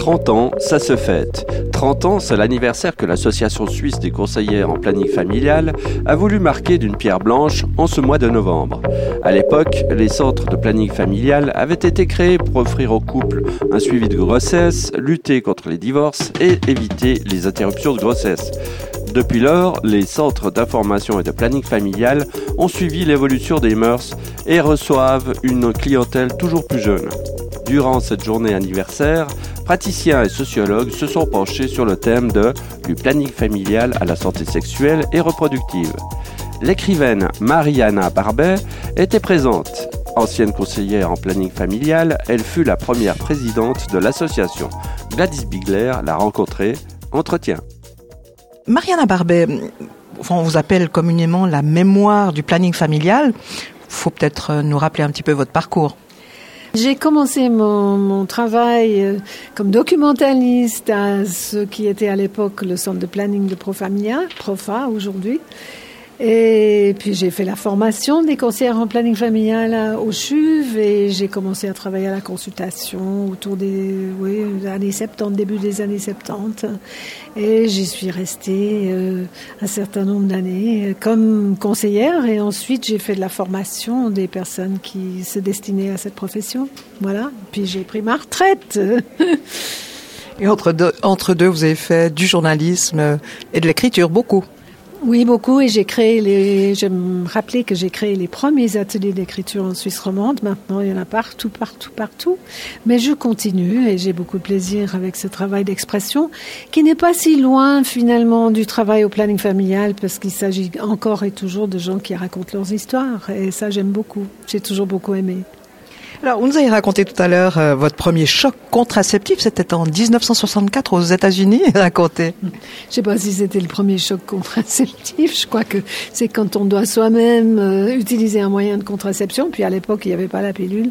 30 ans, ça se fête. 30 ans, c'est l'anniversaire que l'Association suisse des conseillères en planning familial a voulu marquer d'une pierre blanche en ce mois de novembre. À l'époque, les centres de planning familial avaient été créés pour offrir aux couples un suivi de grossesse, lutter contre les divorces et éviter les interruptions de grossesse. Depuis lors, les centres d'information et de planning familial ont suivi l'évolution des mœurs et reçoivent une clientèle toujours plus jeune. Durant cette journée anniversaire, praticiens et sociologues se sont penchés sur le thème de du planning familial à la santé sexuelle et reproductive. L'écrivaine Mariana Barbet était présente. Ancienne conseillère en planning familial, elle fut la première présidente de l'association. Gladys Bigler l'a rencontrée. Entretien. Mariana Barbet, on vous appelle communément la mémoire du planning familial. Faut peut-être nous rappeler un petit peu votre parcours. J'ai commencé mon, mon, travail euh, comme documentaliste à ce qui était à l'époque le centre de planning de Profamia, Profa aujourd'hui. Et puis j'ai fait la formation des conseillères en planning familial au CHUV et j'ai commencé à travailler à la consultation autour des années 70, début des années 70. Et j'y suis restée euh, un certain nombre d'années comme conseillère et ensuite j'ai fait de la formation des personnes qui se destinaient à cette profession. Voilà. Puis j'ai pris ma retraite. et entre deux, vous avez fait du journalisme et de l'écriture beaucoup. Oui, beaucoup. Et j'ai créé les. Je me rappelais que j'ai créé les premiers ateliers d'écriture en Suisse romande. Maintenant, il y en a partout, partout, partout. Mais je continue et j'ai beaucoup de plaisir avec ce travail d'expression qui n'est pas si loin finalement du travail au planning familial parce qu'il s'agit encore et toujours de gens qui racontent leurs histoires. Et ça, j'aime beaucoup. J'ai toujours beaucoup aimé. Alors, vous nous avez raconté tout à l'heure euh, votre premier choc contraceptif, c'était en 1964 aux États-Unis, raconté. Je sais pas si c'était le premier choc contraceptif, je crois que c'est quand on doit soi-même euh, utiliser un moyen de contraception, puis à l'époque, il n'y avait pas la pilule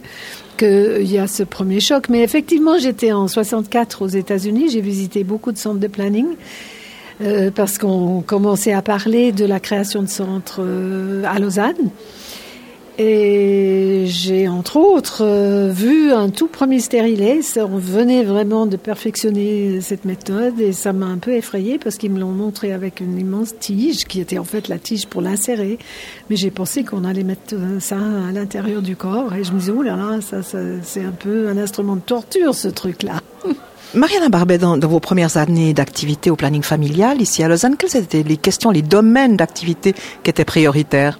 qu'il y a ce premier choc. Mais effectivement, j'étais en 64 aux États-Unis, j'ai visité beaucoup de centres de planning. Euh, parce qu'on commençait à parler de la création de centres euh, à Lausanne. Et j'ai entre autres euh, vu un tout premier stérilet. On venait vraiment de perfectionner cette méthode et ça m'a un peu effrayée parce qu'ils me l'ont montré avec une immense tige qui était en fait la tige pour l'insérer. Mais j'ai pensé qu'on allait mettre euh, ça à l'intérieur du corps et je me disais, oh là là, ça, c'est un peu un instrument de torture ce truc-là. Mariana Barbet, dans, dans, vos premières années d'activité au planning familial ici à Lausanne, quelles étaient les questions, les domaines d'activité qui étaient prioritaires?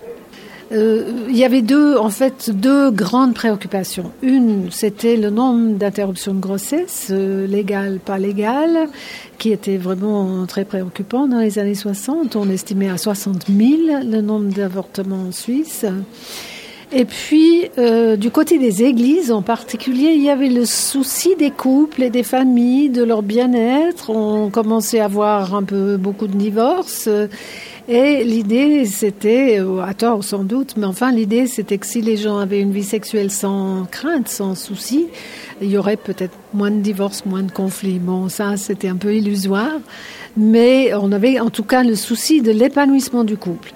Euh, il y avait deux, en fait, deux grandes préoccupations. Une, c'était le nombre d'interruptions de grossesse, euh, légales, pas légales, qui était vraiment très préoccupant dans les années 60. On estimait à 60 000 le nombre d'avortements en Suisse. Et puis, euh, du côté des églises en particulier, il y avait le souci des couples et des familles, de leur bien-être. On commençait à voir un peu beaucoup de divorces. Et l'idée, c'était, euh, à tort sans doute, mais enfin l'idée, c'était que si les gens avaient une vie sexuelle sans crainte, sans souci, il y aurait peut-être moins de divorces, moins de conflits. Bon, ça, c'était un peu illusoire, mais on avait en tout cas le souci de l'épanouissement du couple.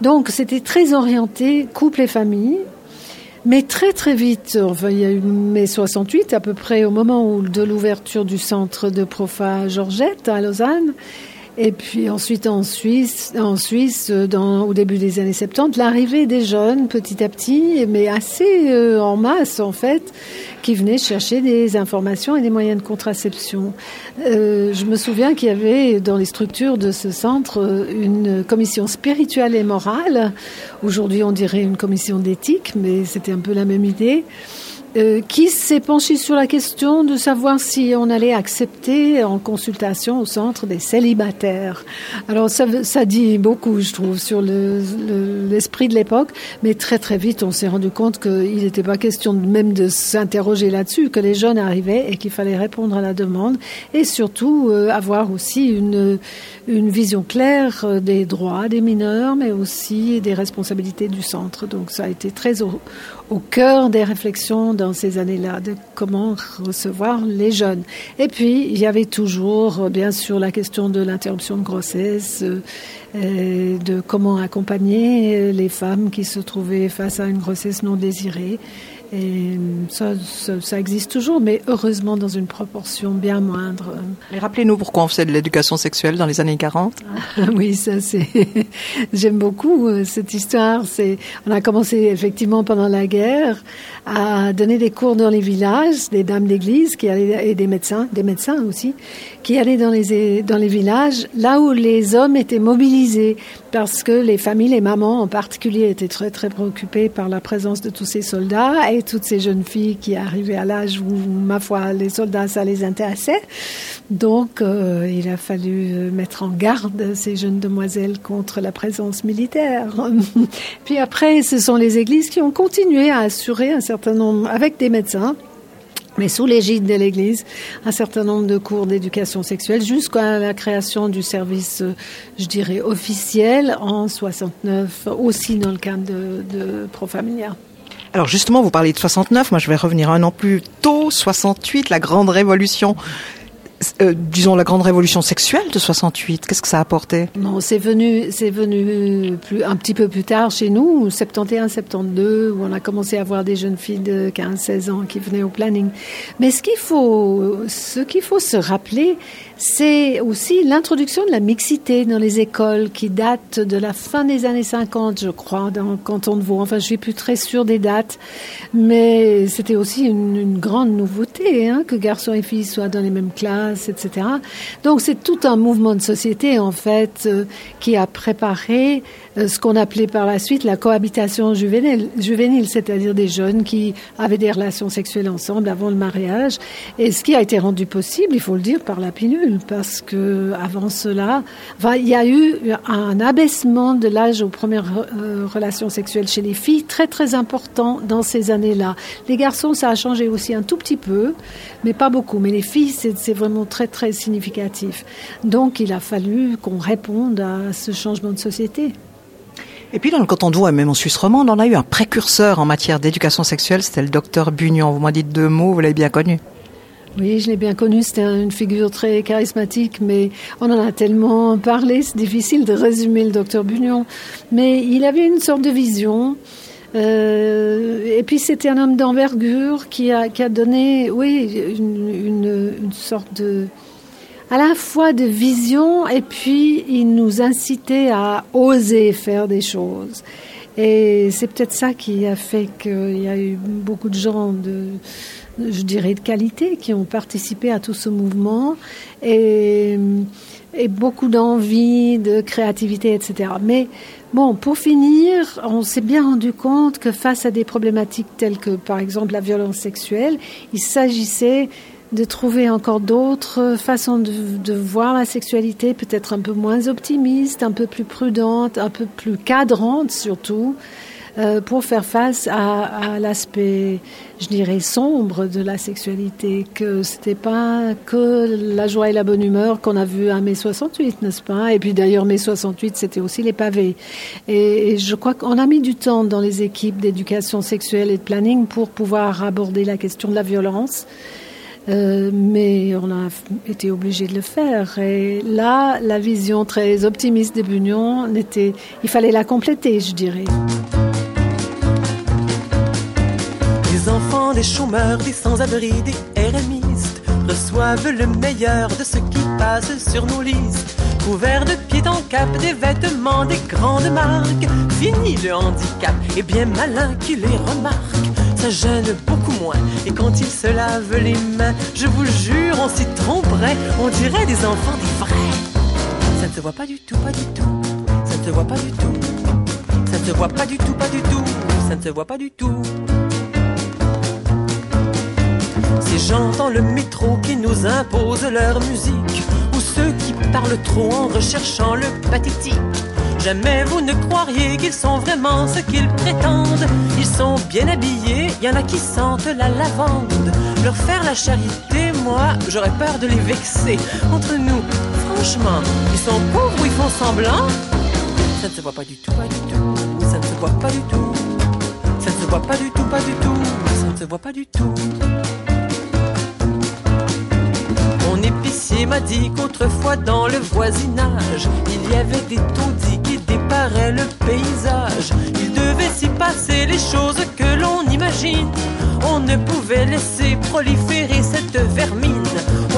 Donc, c'était très orienté couple et famille. Mais très très vite, enfin il y a eu mai 68 à peu près au moment de l'ouverture du centre de Profa Georgette à Lausanne, et puis ensuite en Suisse, en Suisse dans, au début des années 70, l'arrivée des jeunes petit à petit, mais assez euh, en masse en fait, qui venaient chercher des informations et des moyens de contraception. Euh, je me souviens qu'il y avait dans les structures de ce centre une commission spirituelle et morale. Aujourd'hui on dirait une commission d'éthique, mais c'était un peu la même idée. Euh, qui s'est penché sur la question de savoir si on allait accepter en consultation au centre des célibataires. Alors ça, ça dit beaucoup, je trouve, sur l'esprit le, de l'époque, mais très très vite on s'est rendu compte qu'il n'était pas question même de s'interroger là-dessus, que les jeunes arrivaient et qu'il fallait répondre à la demande et surtout euh, avoir aussi une, une vision claire euh, des droits des mineurs, mais aussi des responsabilités du centre. Donc ça a été très au, cœur des réflexions dans ces années-là de comment recevoir les jeunes. Et puis, il y avait toujours, bien sûr, la question de l'interruption de grossesse, euh, de comment accompagner les femmes qui se trouvaient face à une grossesse non désirée. Et ça, ça, existe toujours, mais heureusement dans une proportion bien moindre. Et rappelez-nous pourquoi on faisait de l'éducation sexuelle dans les années 40. oui, ça c'est. J'aime beaucoup euh, cette histoire. C'est, on a commencé effectivement pendant la guerre à donner des cours dans les villages, des dames d'église qui allaient et des médecins, des médecins aussi, qui allaient dans les dans les villages, là où les hommes étaient mobilisés, parce que les familles, les mamans en particulier, étaient très très préoccupées par la présence de tous ces soldats et toutes ces jeunes filles qui arrivaient à l'âge où, ma foi, les soldats ça les intéressait. Donc, euh, il a fallu euh, mettre en garde ces jeunes demoiselles contre la présence militaire. Puis après, ce sont les églises qui ont continué à assurer un certain nombre, avec des médecins, mais sous l'égide de l'Église, un certain nombre de cours d'éducation sexuelle jusqu'à la création du service, euh, je dirais, officiel en 69, aussi dans le cadre de, de Profamilia. Alors justement, vous parlez de 69, moi je vais revenir un an plus tôt, 68, la grande révolution euh, disons, la grande révolution sexuelle de 68 Qu'est-ce que ça a apporté? Non, c'est venu, c'est venu plus, un petit peu plus tard chez nous, 71, 72, où on a commencé à voir des jeunes filles de 15, 16 ans qui venaient au planning. Mais ce qu'il faut, ce qu'il faut se rappeler, c'est aussi l'introduction de la mixité dans les écoles qui date de la fin des années 50, je crois, dans le canton de Vaud. Enfin, je suis plus très sûre des dates, mais c'était aussi une, grande nouveauté hein, que garçons et filles soient dans les mêmes classes, etc. Donc c'est tout un mouvement de société en fait euh, qui a préparé ce qu'on appelait par la suite la cohabitation juvénile, juvénile c'est-à-dire des jeunes qui avaient des relations sexuelles ensemble avant le mariage, et ce qui a été rendu possible, il faut le dire, par la pilule, parce que avant cela, il y a eu un abaissement de l'âge aux premières euh, relations sexuelles chez les filles très très important dans ces années-là. Les garçons, ça a changé aussi un tout petit peu, mais pas beaucoup. Mais les filles, c'est vraiment très très significatif. Donc, il a fallu qu'on réponde à ce changement de société. Et puis dans le canton de Vaud même en Suisse romande, on a eu un précurseur en matière d'éducation sexuelle, c'était le docteur Bugnon. Vous m'en dites deux mots, vous l'avez bien connu. Oui, je l'ai bien connu. C'était une figure très charismatique, mais on en a tellement parlé, c'est difficile de résumer le docteur Bugnon. Mais il avait une sorte de vision. Euh, et puis c'était un homme d'envergure qui a, qui a donné, oui, une, une sorte de à la fois de vision et puis il nous incitait à oser faire des choses. Et c'est peut-être ça qui a fait qu'il y a eu beaucoup de gens de, je dirais, de qualité qui ont participé à tout ce mouvement et, et beaucoup d'envie, de créativité, etc. Mais bon, pour finir, on s'est bien rendu compte que face à des problématiques telles que, par exemple, la violence sexuelle, il s'agissait de trouver encore d'autres façons de, voir la sexualité, peut-être un peu moins optimiste, un peu plus prudente, un peu plus cadrante surtout, euh, pour faire face à, l'aspect, je dirais, sombre de la sexualité, que c'était pas que la joie et la bonne humeur qu'on a vu à mai 68, n'est-ce pas? Et puis d'ailleurs, mai 68, c'était aussi les pavés. Et, et je crois qu'on a mis du temps dans les équipes d'éducation sexuelle et de planning pour pouvoir aborder la question de la violence. Euh, mais on a été obligé de le faire. Et là, la vision très optimiste des Bugnons, il fallait la compléter, je dirais. Les enfants des chômeurs, des sans-abri, des RMistes reçoivent le meilleur de ce qui passe sur nos listes. Couverts de pied en cap, des vêtements, des grandes marques. Fini le handicap, et bien malin qui les remarque ça gêne beaucoup moins. Et quand ils se lavent les mains, je vous jure, on s'y tromperait. On dirait des enfants des vrais. Ça ne se voit pas du tout, pas du tout. Ça ne se voit pas du tout. Ça ne voit pas du tout, pas du tout. Ça ne se voit pas du tout. Ces gens dans le métro qui nous imposent leur musique, ou ceux qui parlent trop en recherchant le pathétique Jamais vous ne croiriez qu'ils sont vraiment ce qu'ils prétendent. Ils sont bien habillés, y en a qui sentent la lavande. Leur faire la charité, moi, j'aurais peur de les vexer. Entre nous, franchement, ils sont pauvres ou ils font semblant? Ça ne se voit pas du tout, pas du tout. Ça ne se voit pas du tout. Ça ne se voit pas du tout, pas du tout. Ça ne se voit pas du tout. Mon épicier m'a dit qu'autrefois dans le voisinage, il y avait des taudis le paysage. Il devait s'y passer les choses que l'on imagine. On ne pouvait laisser proliférer cette vermine.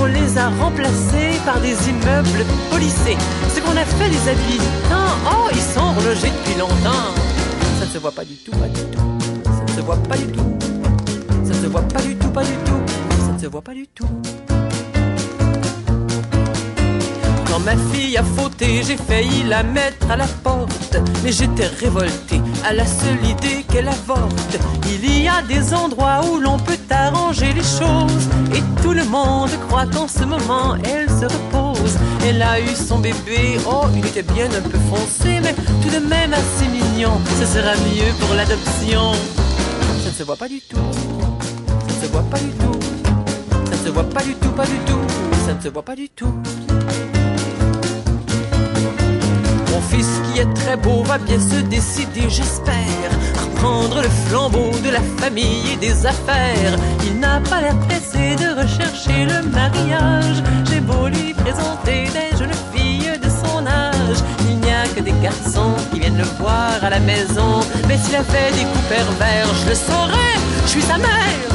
On les a remplacés par des immeubles polissés. Ce qu'on a fait les habitants, oh, ils sont relogés depuis longtemps. Ça ne se voit pas du tout, pas du tout. Ça ne se voit pas du tout. Ça ne se voit pas du tout, pas du tout. Ça ne se voit pas du tout. Ma fille a fauté, j'ai failli la mettre à la porte. Mais j'étais révolté à la seule idée qu'elle avorte. Il y a des endroits où l'on peut arranger les choses. Et tout le monde croit qu'en ce moment, elle se repose. Elle a eu son bébé, oh, il était bien un peu foncé, mais tout de même assez mignon. Ce sera mieux pour l'adoption. Ça ne se voit pas du tout. Ça ne se voit pas du tout. Ça ne se voit pas du tout, pas du tout. Ça ne se voit pas du tout. Fils qui est très beau va bien se décider, j'espère, reprendre le flambeau de la famille et des affaires. Il n'a pas l'air pressé de rechercher le mariage. J'ai beau lui présenter des jeunes filles de son âge. Il n'y a que des garçons qui viennent le voir à la maison. Mais s'il avait des coups pervers, je le saurais, je suis sa mère.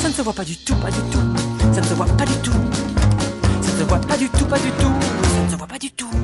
Ça ne se voit pas du tout, pas du tout. Ça ne se voit pas du tout. Ça ne se voit pas du tout, pas du tout. Ça ne se voit pas du tout.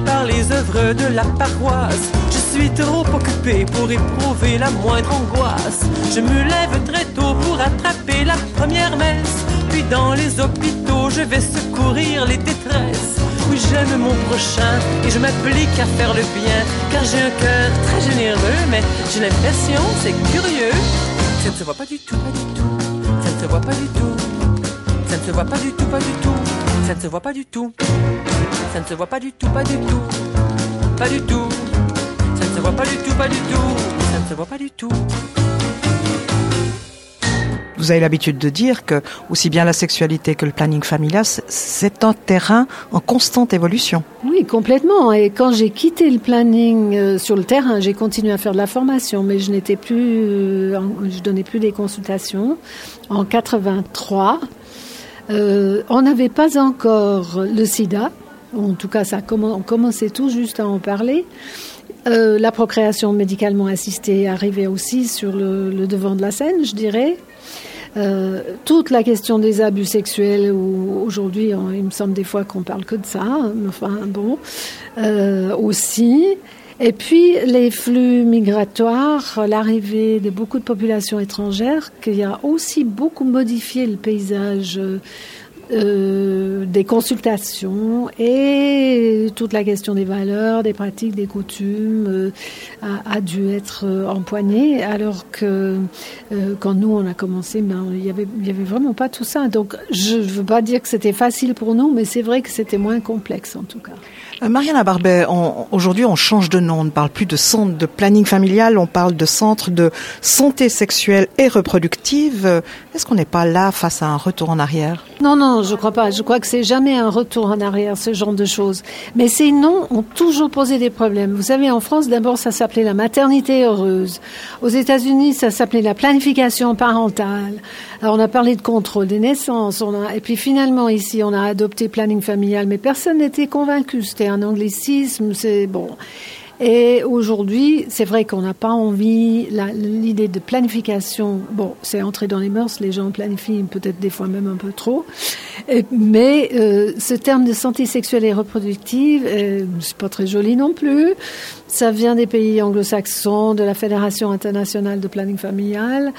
Par les œuvres de la paroisse. Je suis trop occupé pour éprouver la moindre angoisse. Je me lève très tôt pour attraper la première messe. Puis dans les hôpitaux, je vais secourir les détresses. Oui, j'aime mon prochain et je m'applique à faire le bien. Car j'ai un cœur très généreux, mais j'ai l'impression, c'est curieux. Ça ne se voit pas du tout, pas du tout. Ça ne se voit pas du tout. Ça ne se voit pas du tout, pas du tout. Ça ne se voit pas du tout. Ça ne se voit pas du tout, pas du tout. Pas du tout. Ça ne se voit pas du tout, pas du tout. Ça ne se voit pas du tout. Vous avez l'habitude de dire que aussi bien la sexualité que le planning familial, c'est un terrain en constante évolution. Oui, complètement. Et quand j'ai quitté le planning euh, sur le terrain, j'ai continué à faire de la formation, mais je n'étais plus, euh, je donnais plus des consultations. En 83, euh, on n'avait pas encore le SIDA. En tout cas, on commençait tout juste à en parler. Euh, la procréation médicalement assistée arrivait aussi sur le, devant de la scène, je dirais. Euh, toute la question des abus sexuels, où aujourd'hui, il me semble des fois qu'on parle que de ça, enfin bon, euh, aussi. Et puis les flux migratoires, l'arrivée de beaucoup de populations étrangères, qui a aussi beaucoup modifié le paysage euh, des consultations et toute la question des valeurs, des pratiques, des coutumes euh, a, a, dû être euh, empoignée, alors que euh, quand nous on a commencé, ben, il y avait, il y avait vraiment pas tout ça. Donc je veux pas dire que c'était facile pour nous, mais c'est vrai que c'était moins complexe en tout cas. Mariana Barbet, aujourd'hui on change de nom, on ne parle plus de centre de planning familial, on parle de centre de santé sexuelle et reproductive. Est-ce qu'on n'est pas là face à un retour en arrière? Non, non, je crois pas. Je crois que c'est jamais un retour en arrière, ce genre de choses. Mais ces noms ont toujours posé des problèmes. Vous savez, en France, d'abord, ça s'appelait la maternité heureuse. Aux États-Unis, ça s'appelait la planification parentale. Alors, on a parlé de contrôle des naissances, et puis finalement, ici, on a adopté planning familial, mais personne n'était convaincu. C'était un anglicisme, c'est bon. Et aujourd'hui, c'est vrai qu'on n'a pas envie, l'idée de planification, bon, c'est entré dans les mœurs, les gens planifient peut-être des fois même un peu trop, mais euh, ce terme de santé sexuelle et reproductive, euh, c'est pas très joli non plus. Ça vient des pays anglo-saxons, de la Fédération internationale de planning familial.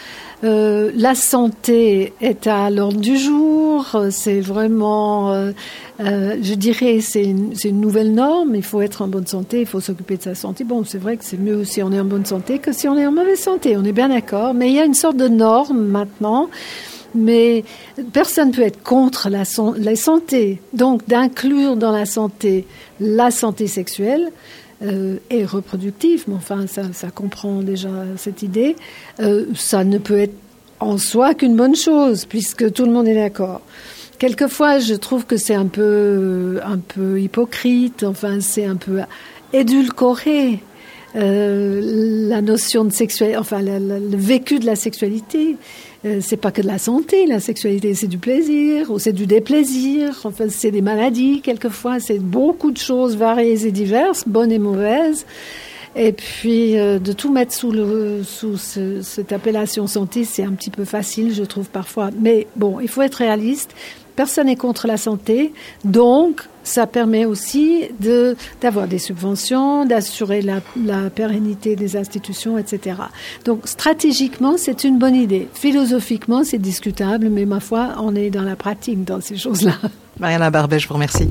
Euh, la santé est à l'ordre du jour. C'est vraiment, euh, je dirais, c'est une, une, nouvelle norme. Il faut être en bonne santé, il faut s'occuper de sa santé. Bon, c'est vrai que c'est mieux si on est en bonne santé que si on est en mauvaise santé. On est bien d'accord. Mais il y a une sorte de norme maintenant. Mais personne ne peut être contre la, santé. Donc, d'inclure dans la santé la santé sexuelle, euh, et reproductive, mais enfin ça, ça comprend déjà cette idée, euh, ça ne peut être en soi qu'une bonne chose, puisque tout le monde est d'accord. Quelquefois, je trouve que c'est un peu, un peu hypocrite, enfin c'est un peu édulcoré. euh, la notion de sexualité, enfin le vécu de la sexualité. Euh, c'est pas que de la santé, la sexualité, c'est du plaisir ou c'est du déplaisir. Enfin, c'est des maladies quelquefois, c'est beaucoup de choses variées et diverses, bonnes et mauvaises. Et puis euh, de tout mettre sous, le, sous cette appellation santé, c'est un petit peu facile, je trouve parfois. Mais bon, il faut être réaliste. Personne n'est contre la santé, donc ça permet aussi d'avoir des subventions, d'assurer la, la, pérennité des institutions, etc. Donc stratégiquement, c'est une bonne idée. Philosophiquement, c'est discutable, mais ma foi, on est dans la pratique dans ces choses-là. Mariana Barbet, je vous remercie.